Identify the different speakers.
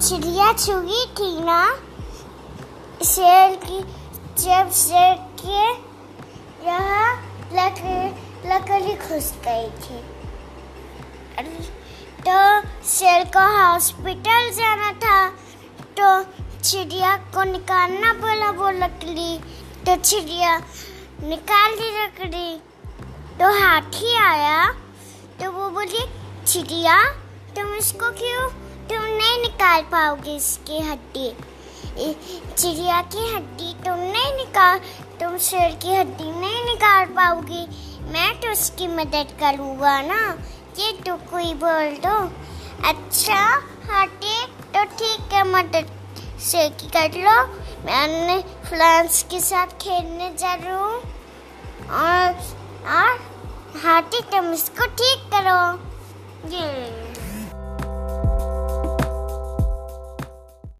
Speaker 1: चिड़िया छुगी थी ना? शेर की, जब शेर के यहाँ लकड़ी लकड़ी घुस गई थी। तो शेर को हॉस्पिटल जाना था। तो चिड़िया को निकालना बोला वो लकड़ी। तो चिड़िया निकाल दी लकड़ी। तो हाथी आया। तो वो बोली, चिड़िया, तुम इसको क्यों तुम नहीं निकाल पाओगे इसकी हड्डी। चिड़िया की हड्डी तुम नहीं निकाल तुम शेर की हड्डी नहीं निकाल पाओगी। मैं तो उसकी मदद करूँगा ना ये तो कोई बोल दो। अच्छा हाथी तो ठीक है मदद से कर लो। मैं फ्रांस के साथ खेलने जा रहा हूँ और, और हाथी तुम इसको ठीक करो। ये।